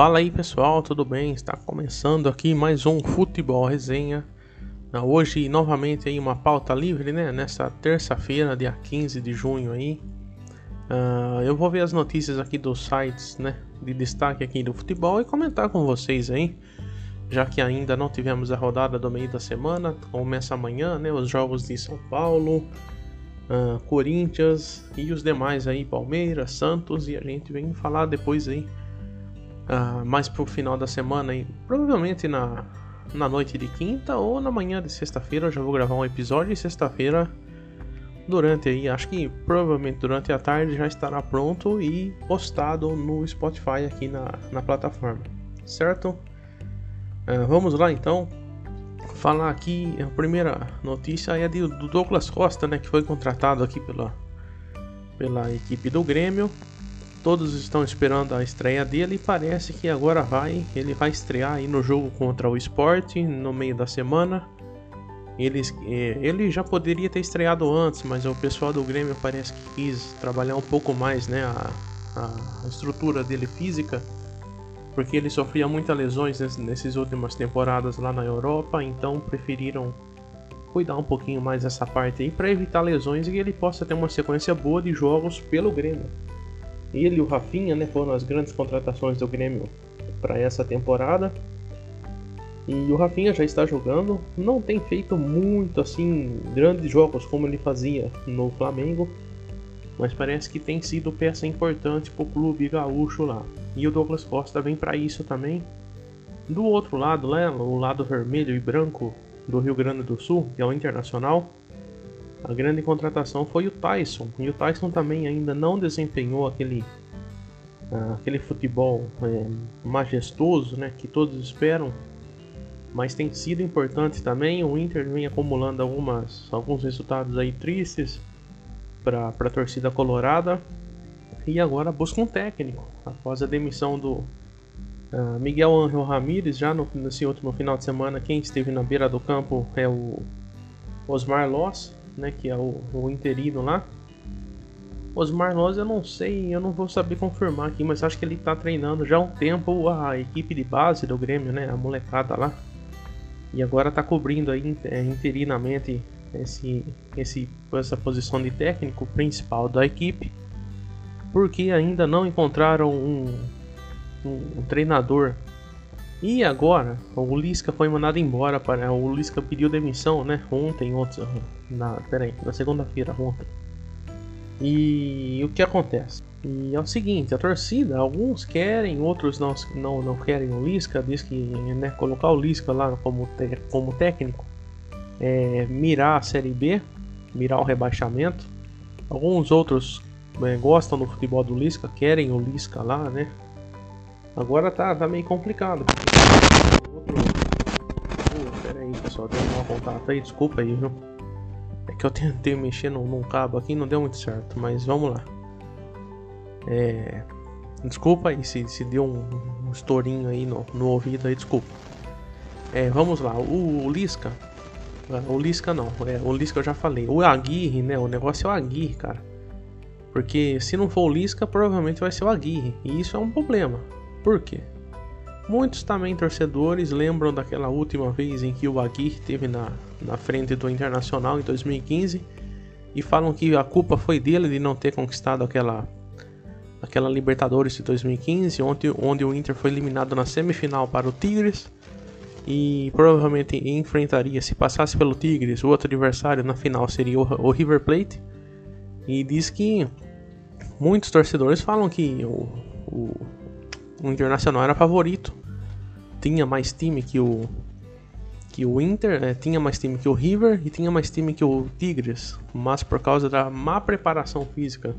Fala aí pessoal, tudo bem? Está começando aqui mais um Futebol Resenha. Hoje novamente aí uma pauta livre, né? Nessa terça-feira, dia 15 de junho aí. Uh, eu vou ver as notícias aqui dos sites, né? De destaque aqui do futebol e comentar com vocês aí. Já que ainda não tivemos a rodada do meio da semana, começa amanhã, né? Os jogos de São Paulo, uh, Corinthians e os demais aí, Palmeiras, Santos, e a gente vem falar depois aí uh, mais pro final da semana e provavelmente na, na noite de quinta ou na manhã de sexta-feira eu já vou gravar um episódio e sexta-feira durante aí, acho que provavelmente durante a tarde já estará pronto e postado no Spotify aqui na, na plataforma, certo? Uh, vamos lá então falar aqui a primeira notícia é do Douglas Costa, né, que foi contratado aqui pela pela equipe do Grêmio Todos estão esperando a estreia dele e parece que agora vai. Ele vai estrear aí no jogo contra o Sport no meio da semana. Ele, é, ele já poderia ter estreado antes, mas o pessoal do Grêmio parece que quis trabalhar um pouco mais né, a, a estrutura dele física, porque ele sofria muitas lesões nessas últimas temporadas lá na Europa, então preferiram cuidar um pouquinho mais dessa parte aí para evitar lesões e que ele possa ter uma sequência boa de jogos pelo Grêmio. Ele e o Rafinha né, foram as grandes contratações do Grêmio para essa temporada. E o Rafinha já está jogando, não tem feito muito assim grandes jogos como ele fazia no Flamengo, mas parece que tem sido peça importante para o clube gaúcho lá. E o Douglas Costa vem para isso também. Do outro lado, né, o lado vermelho e branco do Rio Grande do Sul, que é o Internacional, a grande contratação foi o Tyson. E o Tyson também ainda não desempenhou aquele, uh, aquele futebol é, majestoso né, que todos esperam. Mas tem sido importante também. O Inter vem acumulando algumas, alguns resultados aí tristes para a torcida colorada. E agora busca um técnico. Após a demissão do uh, Miguel Angel Ramírez, já no, nesse último final de semana, quem esteve na beira do campo é o Osmar Loss né, que é o, o interino lá. Osmar Loz eu não sei, eu não vou saber confirmar aqui, mas acho que ele está treinando já há um tempo a equipe de base do Grêmio, né, a molecada lá. E agora está cobrindo aí é, interinamente esse, esse, essa posição de técnico principal da equipe, porque ainda não encontraram um, um, um treinador e agora, o Lisca foi mandado embora para o Lisca pediu demissão, né? Ontem, ontem, na, peraí, na segunda-feira, ontem. E o que acontece? E é o seguinte, a torcida, alguns querem, outros não, não, não querem o Lisca, diz que né, colocar o Lisca lá como, te, como técnico é mirar a Série B, mirar o rebaixamento. Alguns outros é, gostam do futebol do Lisca, querem o Lisca lá, né? Agora tá, tá meio complicado. Deu um contato aí, desculpa aí, viu? É que eu tentei mexer num, num cabo aqui não deu muito certo, mas vamos lá. É. Desculpa aí se, se deu um, um estourinho aí no, no ouvido aí, desculpa. É, vamos lá, o, o Lisca. O Lisca não, é, o Lisca eu já falei. O Aguirre, né? O negócio é o Aguirre, cara. Porque se não for o Lisca, provavelmente vai ser o Aguirre. E isso é um problema. Por quê? Muitos também torcedores lembram daquela última vez em que o Aguirre esteve na, na frente do Internacional em 2015 e falam que a culpa foi dele de não ter conquistado aquela aquela Libertadores de 2015, onde, onde o Inter foi eliminado na semifinal para o Tigres e provavelmente enfrentaria, se passasse pelo Tigres, o outro adversário na final seria o, o River Plate. E diz que muitos torcedores falam que o, o, o Internacional era favorito. Tinha mais time que o que o Inter, né? tinha mais time que o River e tinha mais time que o Tigres, mas por causa da má preparação física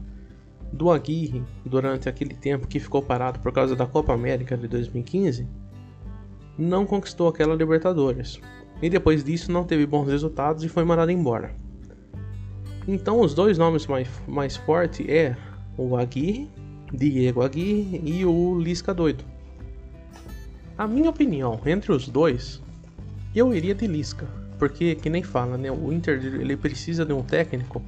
do Aguirre durante aquele tempo que ficou parado por causa da Copa América de 2015, não conquistou aquela Libertadores. E depois disso não teve bons resultados e foi mandado embora. Então os dois nomes mais, mais fortes é o Aguirre Diego Aguirre e o Lisca doido. A minha opinião, entre os dois, eu iria de Lisca, porque que nem fala, né? O Inter ele precisa de um técnico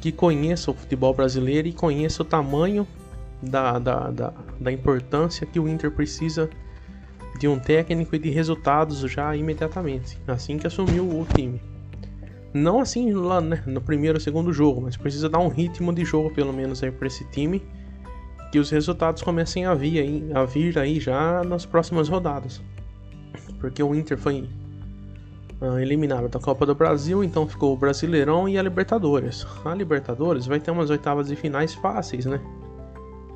que conheça o futebol brasileiro e conheça o tamanho da, da, da, da importância que o Inter precisa de um técnico e de resultados já imediatamente, assim que assumiu o time. Não assim lá né, no primeiro ou segundo jogo, mas precisa dar um ritmo de jogo pelo menos aí para esse time, que os resultados comecem a vir aí, a vir aí já nas próximas rodadas. Porque o Inter foi uh, eliminado da Copa do Brasil, então ficou o Brasileirão e a Libertadores. A Libertadores vai ter umas oitavas de finais fáceis, né?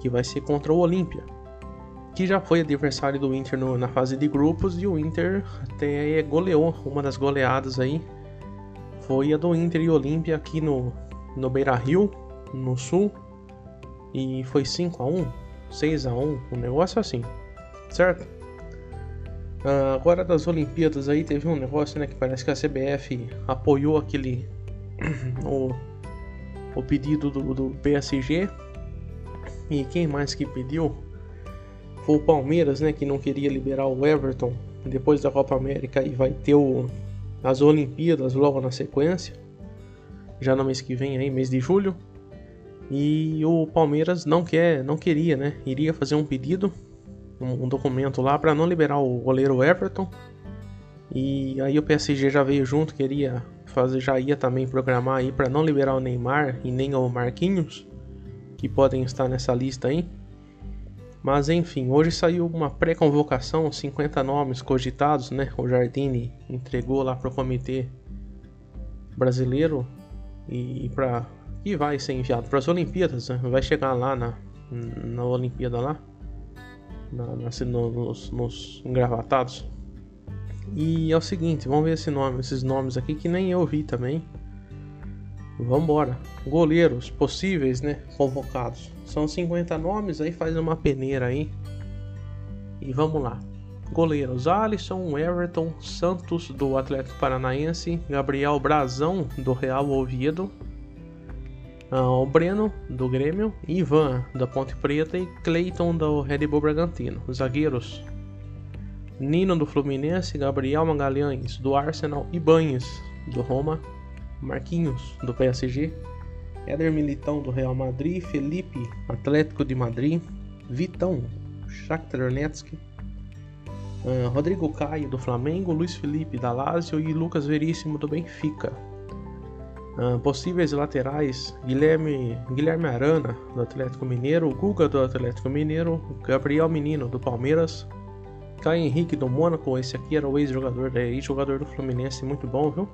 Que vai ser contra o Olímpia que já foi adversário do Inter no, na fase de grupos e o Inter até goleou uma das goleadas aí foi a do Inter e Olímpia aqui no, no Beira Rio, no Sul, e foi 5 a 1 6 a 1 um negócio assim, certo? Uh, agora das Olimpíadas aí teve um negócio né, que parece que a CBF apoiou aquele o, o pedido do, do PSG e quem mais que pediu foi o Palmeiras, né, que não queria liberar o Everton depois da Copa América e vai ter o, as Olimpíadas logo na sequência, já no mês que vem aí, mês de julho. E o Palmeiras não quer, não queria, né? Iria fazer um pedido, um, um documento lá para não liberar o goleiro Everton. E aí o PSG já veio junto, queria fazer, já ia também programar aí para não liberar o Neymar e nem o Marquinhos, que podem estar nessa lista aí. Mas enfim, hoje saiu uma pré-convocação, 50 nomes cogitados, né? O Jardine entregou lá para o comitê brasileiro e para que vai ser enviado para as Olimpíadas, né? vai chegar lá na, na Olimpíada lá, na, na, nos, nos engravatados. E é o seguinte, vamos ver esse nome, esses nomes aqui que nem eu vi também. Vambora. Goleiros possíveis, né? Convocados. São 50 nomes, aí faz uma peneira aí. E vamos lá. Goleiros: Alisson, Everton, Santos do Atlético Paranaense, Gabriel Brazão do Real Oviedo, o Breno do Grêmio, Ivan da Ponte Preta e Cleiton do Red Bull Bragantino. Zagueiros: Nino do Fluminense, Gabriel Magalhães do Arsenal e Banhes do Roma. Marquinhos, do PSG, Éder Militão, do Real Madrid, Felipe, Atlético de Madrid, Vitão, Shakhtar Donetsk, uh, Rodrigo Caio, do Flamengo, Luiz Felipe, da Lazio e Lucas Veríssimo, do Benfica. Uh, possíveis laterais: Guilherme, Guilherme Arana, do Atlético Mineiro, Guga, do Atlético Mineiro, Gabriel Menino, do Palmeiras, Caio Henrique, do Mônaco. Esse aqui era o ex-jogador, é, ex-jogador do Fluminense, muito bom, viu?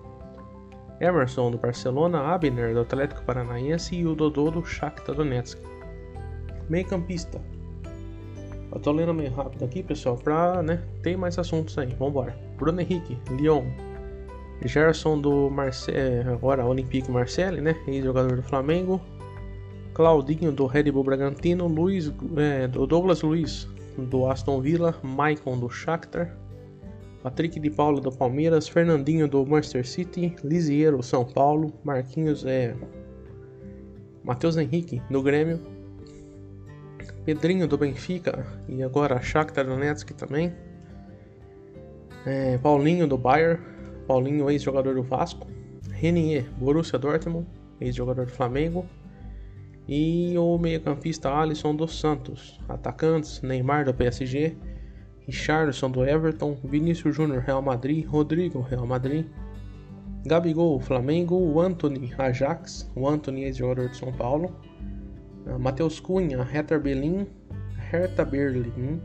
Emerson do Barcelona, Abner do Atlético Paranaense e o Dodô do Shakhtar Donetsk. Meio campista. Eu tô lendo meio rápido aqui, pessoal, pra, né, tem mais assuntos aí. Vambora. Bruno Henrique, Lyon. Gerson do Marseille, agora Olympique Marseille, né, ex-jogador do Flamengo. Claudinho do Red Bull Bragantino, Luiz, é, do Douglas Luiz do Aston Villa, Maicon do Shakhtar, Patrick de Paula do Palmeiras, Fernandinho do Manchester City, Lisiero São Paulo, Marquinhos é Matheus Henrique do Grêmio, Pedrinho do Benfica. E agora Shakhtar Donetsk também, é, Paulinho do Bayern, Paulinho ex-jogador do Vasco, Renier Borussia Dortmund, ex-jogador do Flamengo, e o meio-campista Alisson dos Santos, atacantes Neymar do PSG, Richardson do Everton, Vinícius Júnior Real Madrid, Rodrigo Real Madrid, Gabigol Flamengo, o Anthony Ajax, o Anthony ex-jogador de São Paulo, uh, Matheus Cunha, Hertha Berlim, Hertha Berlim,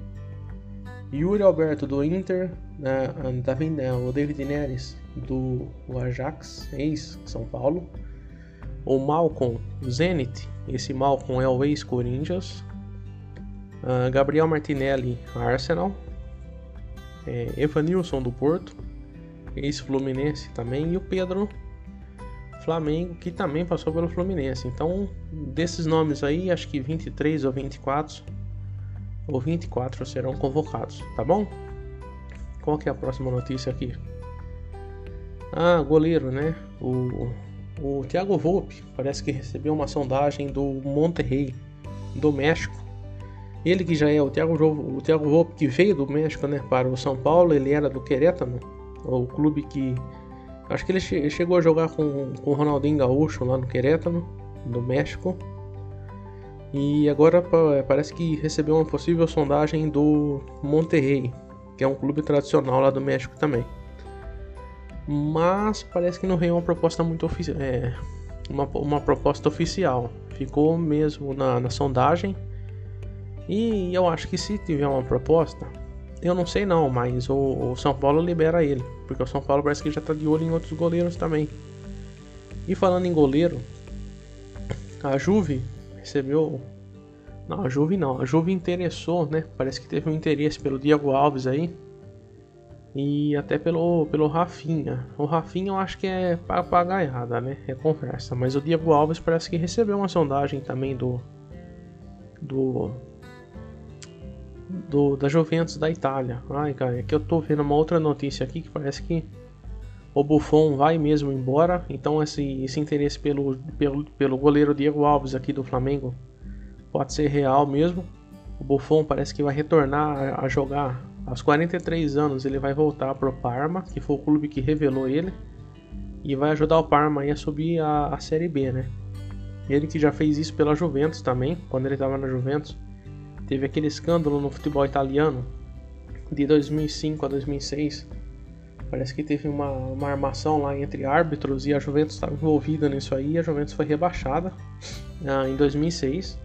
Yuri Alberto do Inter, uh, David, uh, o David Neres do Ajax, ex-São Paulo, o Malcolm Zenit, esse Malcolm é o ex-Corinthians, uh, Gabriel Martinelli, Arsenal, é, Evanilson do Porto, ex-Fluminense também, e o Pedro Flamengo, que também passou pelo Fluminense. Então, desses nomes aí, acho que 23 ou 24 ou 24 serão convocados, tá bom? Qual que é a próxima notícia aqui? Ah, goleiro, né? O, o Thiago Volpe parece que recebeu uma sondagem do Monterrey, do México, ele que já é o Thiago, o Thiago Volpe que veio do México né, para o São Paulo, ele era do Querétaro, o clube que. Acho que ele che chegou a jogar com, com o Ronaldinho Gaúcho lá no Querétaro, do México. E agora parece que recebeu uma possível sondagem do Monterrey, que é um clube tradicional lá do México também. Mas parece que não veio uma proposta muito oficial. É, uma, uma proposta oficial. Ficou mesmo na, na sondagem. E eu acho que se tiver uma proposta, eu não sei não, mas o, o, São Paulo libera ele. Porque o São Paulo parece que já tá de olho em outros goleiros também. E falando em goleiro, a Juve recebeu. Não, a Juve não. A Juve interessou, né? Parece que teve um interesse pelo Diego Alves aí. E até pelo, pelo Rafinha. O Rafinha eu acho que é papagaiada, né? É conversa. Mas o Diego Alves parece que recebeu uma sondagem também do. Do. do da Juventus da Itália. Ai, cara, é que eu tô vendo uma outra notícia aqui que parece que o Buffon vai mesmo embora, então esse, esse interesse pelo, pelo, pelo goleiro Diego Alves aqui do Flamengo pode ser real mesmo. O Buffon parece que vai retornar a, jogar aos 43 anos, ele vai voltar para o Parma, que foi o clube que revelou ele, e vai ajudar o Parma a subir a, a Série B, né? Ele que já fez isso pela Juventus também, quando ele estava na Juventus. Teve aquele escândalo no futebol italiano de 2005 a 2006 Parece que teve uma, uma armação lá entre árbitros e a Juventus estava envolvida nisso aí. a Juventus foi rebaixada ah, em 2006.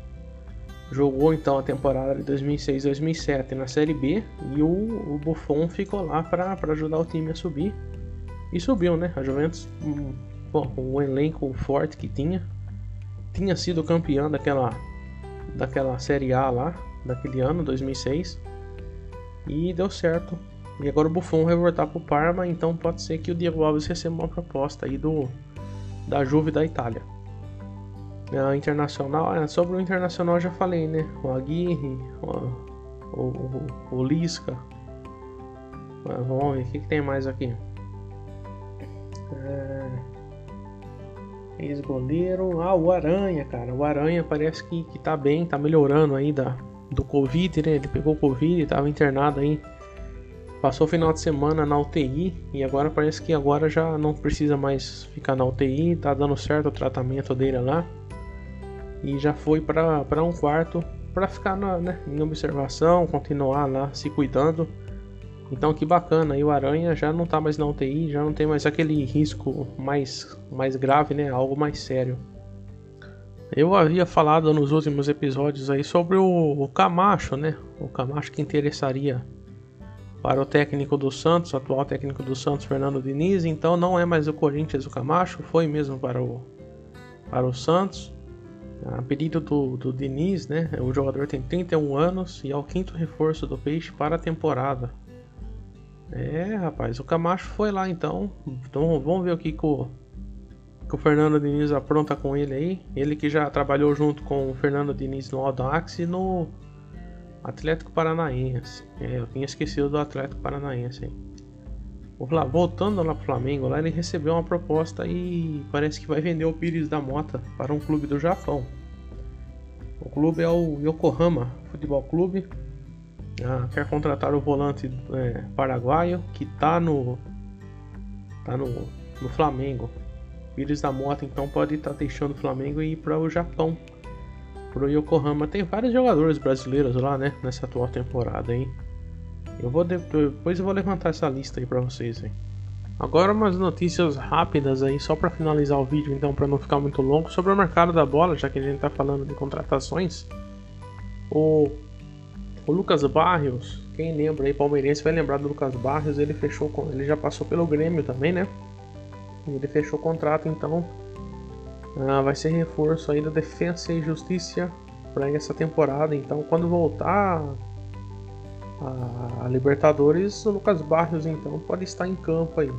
Jogou então a temporada de 2006-2007 na Série B e o, o Buffon ficou lá para ajudar o time a subir. E subiu, né? A Juventus, um, bom, um elenco forte que tinha, tinha sido campeã daquela, daquela Série A lá, daquele ano, 2006. E deu certo e agora o Buffon vai voltar para o Parma, então pode ser que o Diego Alves receba uma proposta aí do da Juve da Itália. Internacional, é, sobre o Internacional já falei, né? O Aguirre, o, o, o Lisca. Vamos ver, o que, que tem mais aqui? É... Ex-goleiro. Ah, o Aranha, cara. O Aranha parece que, que tá bem, tá melhorando aí da, do Covid, né? Ele pegou Covid tava internado aí Passou o final de semana na UTI e agora parece que agora já não precisa mais ficar na UTI, tá dando certo o tratamento dele lá. E já foi para um quarto para ficar na, né, em observação, continuar lá se cuidando. Então que bacana, aí o Aranha já não tá mais na UTI, já não tem mais aquele risco mais, mais grave, né? Algo mais sério. Eu havia falado nos últimos episódios aí sobre o, o Camacho, né? O Camacho que interessaria para o técnico do Santos, atual técnico do Santos, Fernando Diniz. Então não é mais o Corinthians o Camacho, foi mesmo para o, para o Santos. A pedido do, do Diniz, né? O jogador tem 31 anos e é o quinto reforço do Peixe para a temporada. É, rapaz, o Camacho foi lá então. Então vamos ver o que, que, o, que o Fernando Diniz apronta com ele aí. Ele que já trabalhou junto com o Fernando Diniz no Audax e no Atlético Paranaense. É, eu tinha esquecido do Atlético Paranaense. Voltando lá pro Flamengo, lá ele recebeu uma proposta e parece que vai vender o Pires da Mota para um clube do Japão. O clube é o Yokohama Futebol Clube. Ah, quer contratar o volante é, paraguaio que está no tá no, no Flamengo. Pires da Mota então pode estar tá deixando o Flamengo e ir para o Japão pro Yokohama. Tem vários jogadores brasileiros lá, né? Nessa atual temporada, hein? Eu vou depois eu vou levantar essa lista aí para vocês, hein? Agora umas notícias rápidas aí só para finalizar o vídeo, então para não ficar muito longo sobre o mercado da bola, já que a gente tá falando de contratações. O, o Lucas Barrios, quem lembra aí palmeirense vai lembrar do Lucas Barrios, ele fechou ele já passou pelo Grêmio também, né? Ele fechou o contrato então ah, vai ser reforço aí da Defesa e Justiça para essa temporada. Então, quando voltar a, Libertadores, o Lucas Barrios então pode estar em campo aí.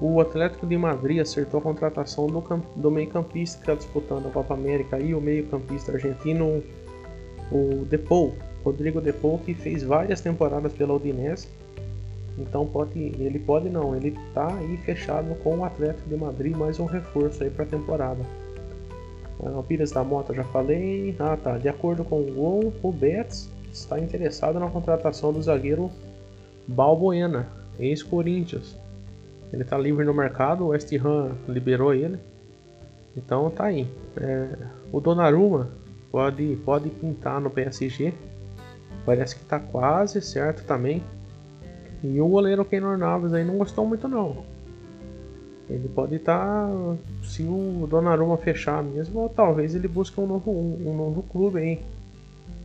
O Atlético de Madrid acertou a contratação do, do meio-campista que está disputando a Copa América e o meio-campista argentino, o Depou, Rodrigo Depou, que fez várias temporadas pela Udinese então pode, ele pode não, ele está aí fechado com o Atlético de Madrid, mais um reforço aí para a temporada. Ah, o Pires da Mota já falei. Ah tá, de acordo com o Gol, o Betis está interessado na contratação do zagueiro Balbuena, ex-Corinthians. Ele está livre no mercado, o West Ham liberou ele. Então tá aí. É, o Donnarumma, pode, pode pintar no PSG. Parece que tá quase certo também. E o goleiro Keylor Navas aí não gostou muito não. Ele pode estar. Tá, se o Donnarumma fechar mesmo, ou talvez ele busque um novo, um, um novo clube aí.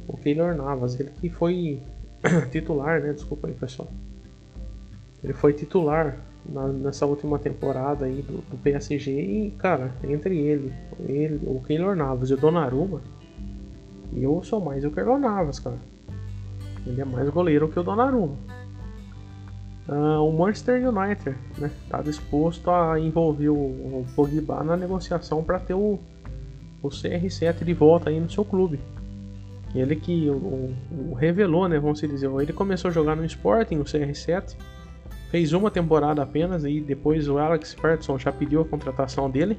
O Keylor Navas, ele que foi titular, né? Desculpa aí pessoal. Ele foi titular na, nessa última temporada aí do, do, PSG e, cara, entre ele, ele, o Keylor Navas e o Donnarumma, eu sou mais o Keylor Navas, cara. Ele é mais goleiro que o Donnarumma. Uh, o Manchester United está né, tá disposto a envolver o, o Pogba na negociação para ter o, o CR7 de volta aí no seu clube. Ele que o, o, revelou, né, vamos dizer, ele começou a jogar no Sporting, o CR7, fez uma temporada apenas e depois o Alex Ferguson já pediu a contratação dele.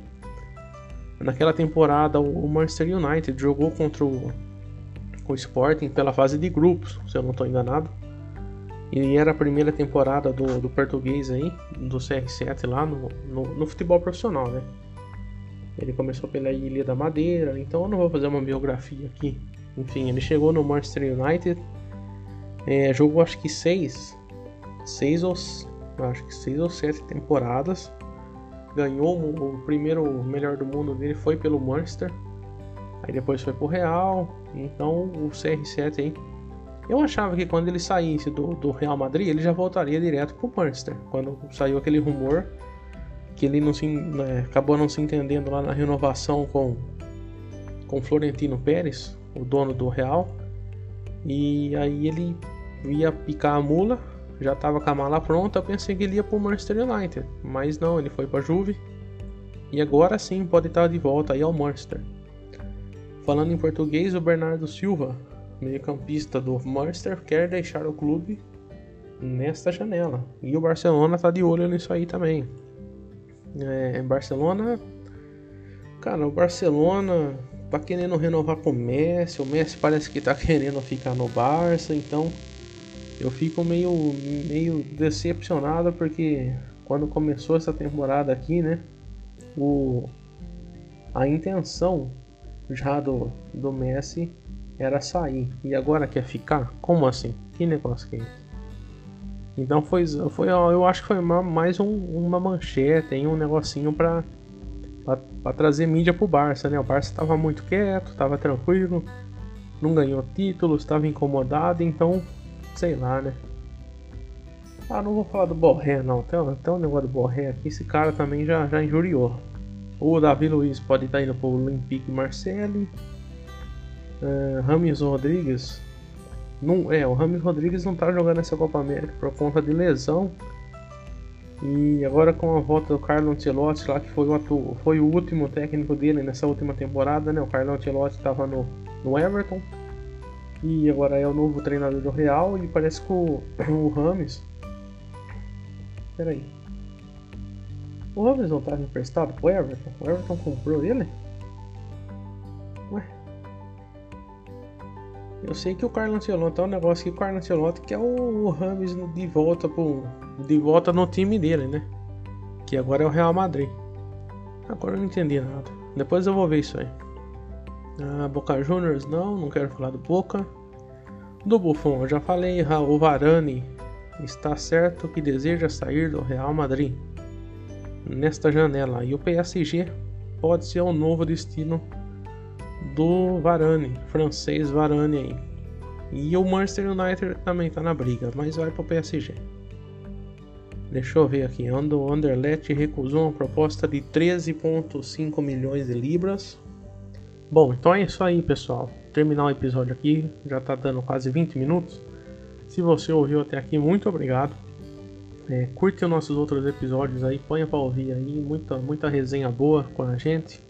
Naquela temporada o Manchester United jogou contra o, o Sporting pela fase de grupos, se eu não estou enganado. E era a primeira temporada do, do português aí, do CR7 lá no, no, no, futebol profissional, né? Ele começou pela Ilha da Madeira, então eu não vou fazer uma biografia aqui. Enfim, ele chegou no Manchester United, é, jogou acho que seis, seis ou acho que seis ou sete temporadas. Ganhou o, primeiro melhor do mundo dele foi pelo Manchester. Aí depois foi pro Real. Então o CR7 aí eu achava que quando ele saísse do, do Real Madrid, ele já voltaria direto pro Manchester. Quando saiu aquele rumor que ele não se, né, acabou não se entendendo lá na renovação com, com Florentino Pérez, o dono do Real. E aí ele ia picar a mula, já estava com a mala pronta, eu pensei que ele ia pro Manchester United. Mas não, ele foi pra Juve. E agora sim pode estar de volta aí ao Manchester. Falando em português, o Bernardo Silva meio-campista do Manchester, quer deixar o clube nesta janela. E o Barcelona tá de olho nisso aí também. É, Barcelona. Cara, o Barcelona tá querendo renovar com o Messi. O Messi parece que tá querendo ficar no Barça. Então eu fico meio, meio decepcionado porque quando começou essa temporada aqui, né? O, a intenção já do, do Messi era sair e agora quer ficar? Como assim? Que negócio que é esse? Então foi, foi eu acho que foi mais um, uma manchete, um negocinho para para trazer mídia pro Barça, né? O Barça estava muito quieto, estava tranquilo, não ganhou títulos, estava incomodado, então sei lá, né? Ah, não vou falar do Borré não, tem, tem um negócio do Borré aqui, esse cara também já, já injuriou. O Davi Luiz pode estar tá indo pro Olympique Marseille, Rames Rodrigues. Não, é, o Rames Rodrigues não tá jogando essa Copa América por conta de lesão. E agora com a volta do Carlo Ancelotti lá, que foi o, foi o último técnico dele nessa última temporada, né? O Carlo Ancelotti estava no, no Everton. E agora é o novo treinador do Real e parece que o, o Rames. Peraí. O Rames não estava emprestado pro Everton? O Everton comprou ele? Eu sei que o Carlo Ancelotti é um negócio que o Carlo Ancelotti quer o Rames de volta pro, de volta no time dele, né? Que agora é o Real Madrid. Agora eu não entendi nada. Depois eu vou ver isso aí. Ah, Boca Juniors não, não quero falar do Boca. Do Buffon, eu já falei, o Varane está certo que deseja sair do Real Madrid nesta janela. E o PSG pode ser um novo destino do Varane, francês Varane aí. E o Manchester United também tá na briga, mas vai pro PSG. Deixa eu ver aqui. O Anderlecht recusou uma proposta de 13,5 milhões de libras. Bom, então é isso aí, pessoal. Terminar o episódio aqui. Já tá dando quase 20 minutos. Se você ouviu até aqui, muito obrigado. É, curte os nossos outros episódios aí, ponha para ouvir aí. Muita, muita resenha boa com a gente.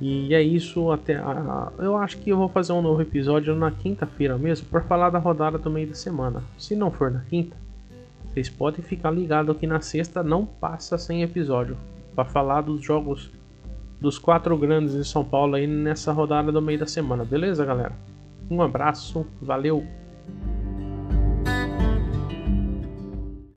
E é isso até. A, eu acho que eu vou fazer um novo episódio na quinta-feira mesmo para falar da rodada do meio da semana. Se não for na quinta, vocês podem ficar ligados que na sexta não passa sem episódio para falar dos jogos dos quatro grandes de São Paulo aí nessa rodada do meio da semana, beleza, galera? Um abraço, valeu!